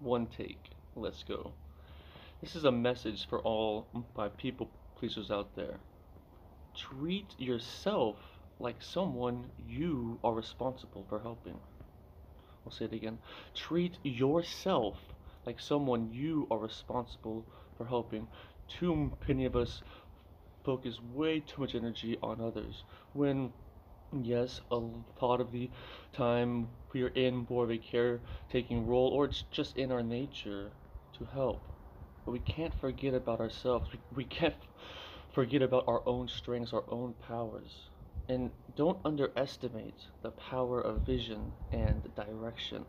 one take. Let's go. This is a message for all my people pleasers out there. Treat yourself like someone you are responsible for helping. I'll say it again. Treat yourself like someone you are responsible for helping. Too many of us focus way too much energy on others when yes a lot of the time we are in more of a caretaking role or it's just in our nature to help. But we can't forget about ourselves. We, we can't forget about our own strengths our own powers. And don't underestimate the power of vision and direction.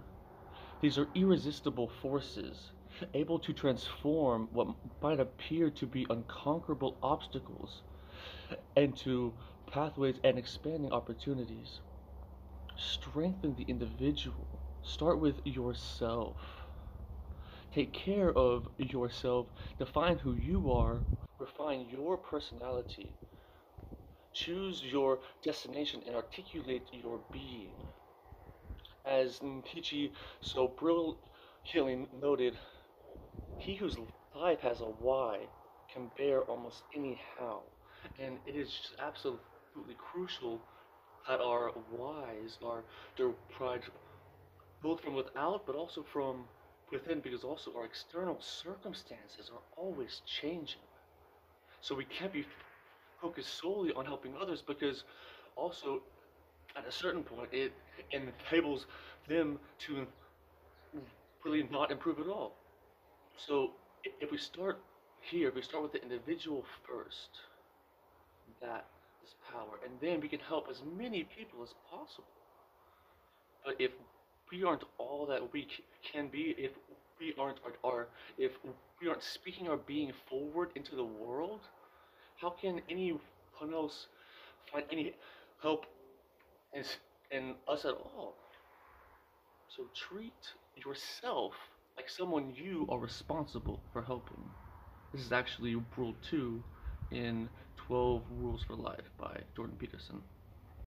These are irresistible forces able to transform what might appear to be unconquerable obstacles into pathways and expanding opportunities. Strengthen the individual. Start with yourself. Take care of yourself. Define who you are. Refine your personality. Choose your destination and articulate your being. As Nietzsche so brilliantly noted, he whose life has a why can bear almost any how. And it is just absolutely crucial that our whys are derived both from without but also from within because also our external circumstances are always changing. So we can't be focused solely on helping others because also at a certain point it enables them to really not improve at all. So if we start here, if we start with the individual first, that is power, and then we can help as many people as possible. But if we aren't all that we can be, if we aren't our, if we aren't speaking our being forward into the world, how can anyone else find any help in, in us at all? So treat yourself like someone you are responsible for helping. This is actually rule two in 12 Rules for Life by Jordan Peterson.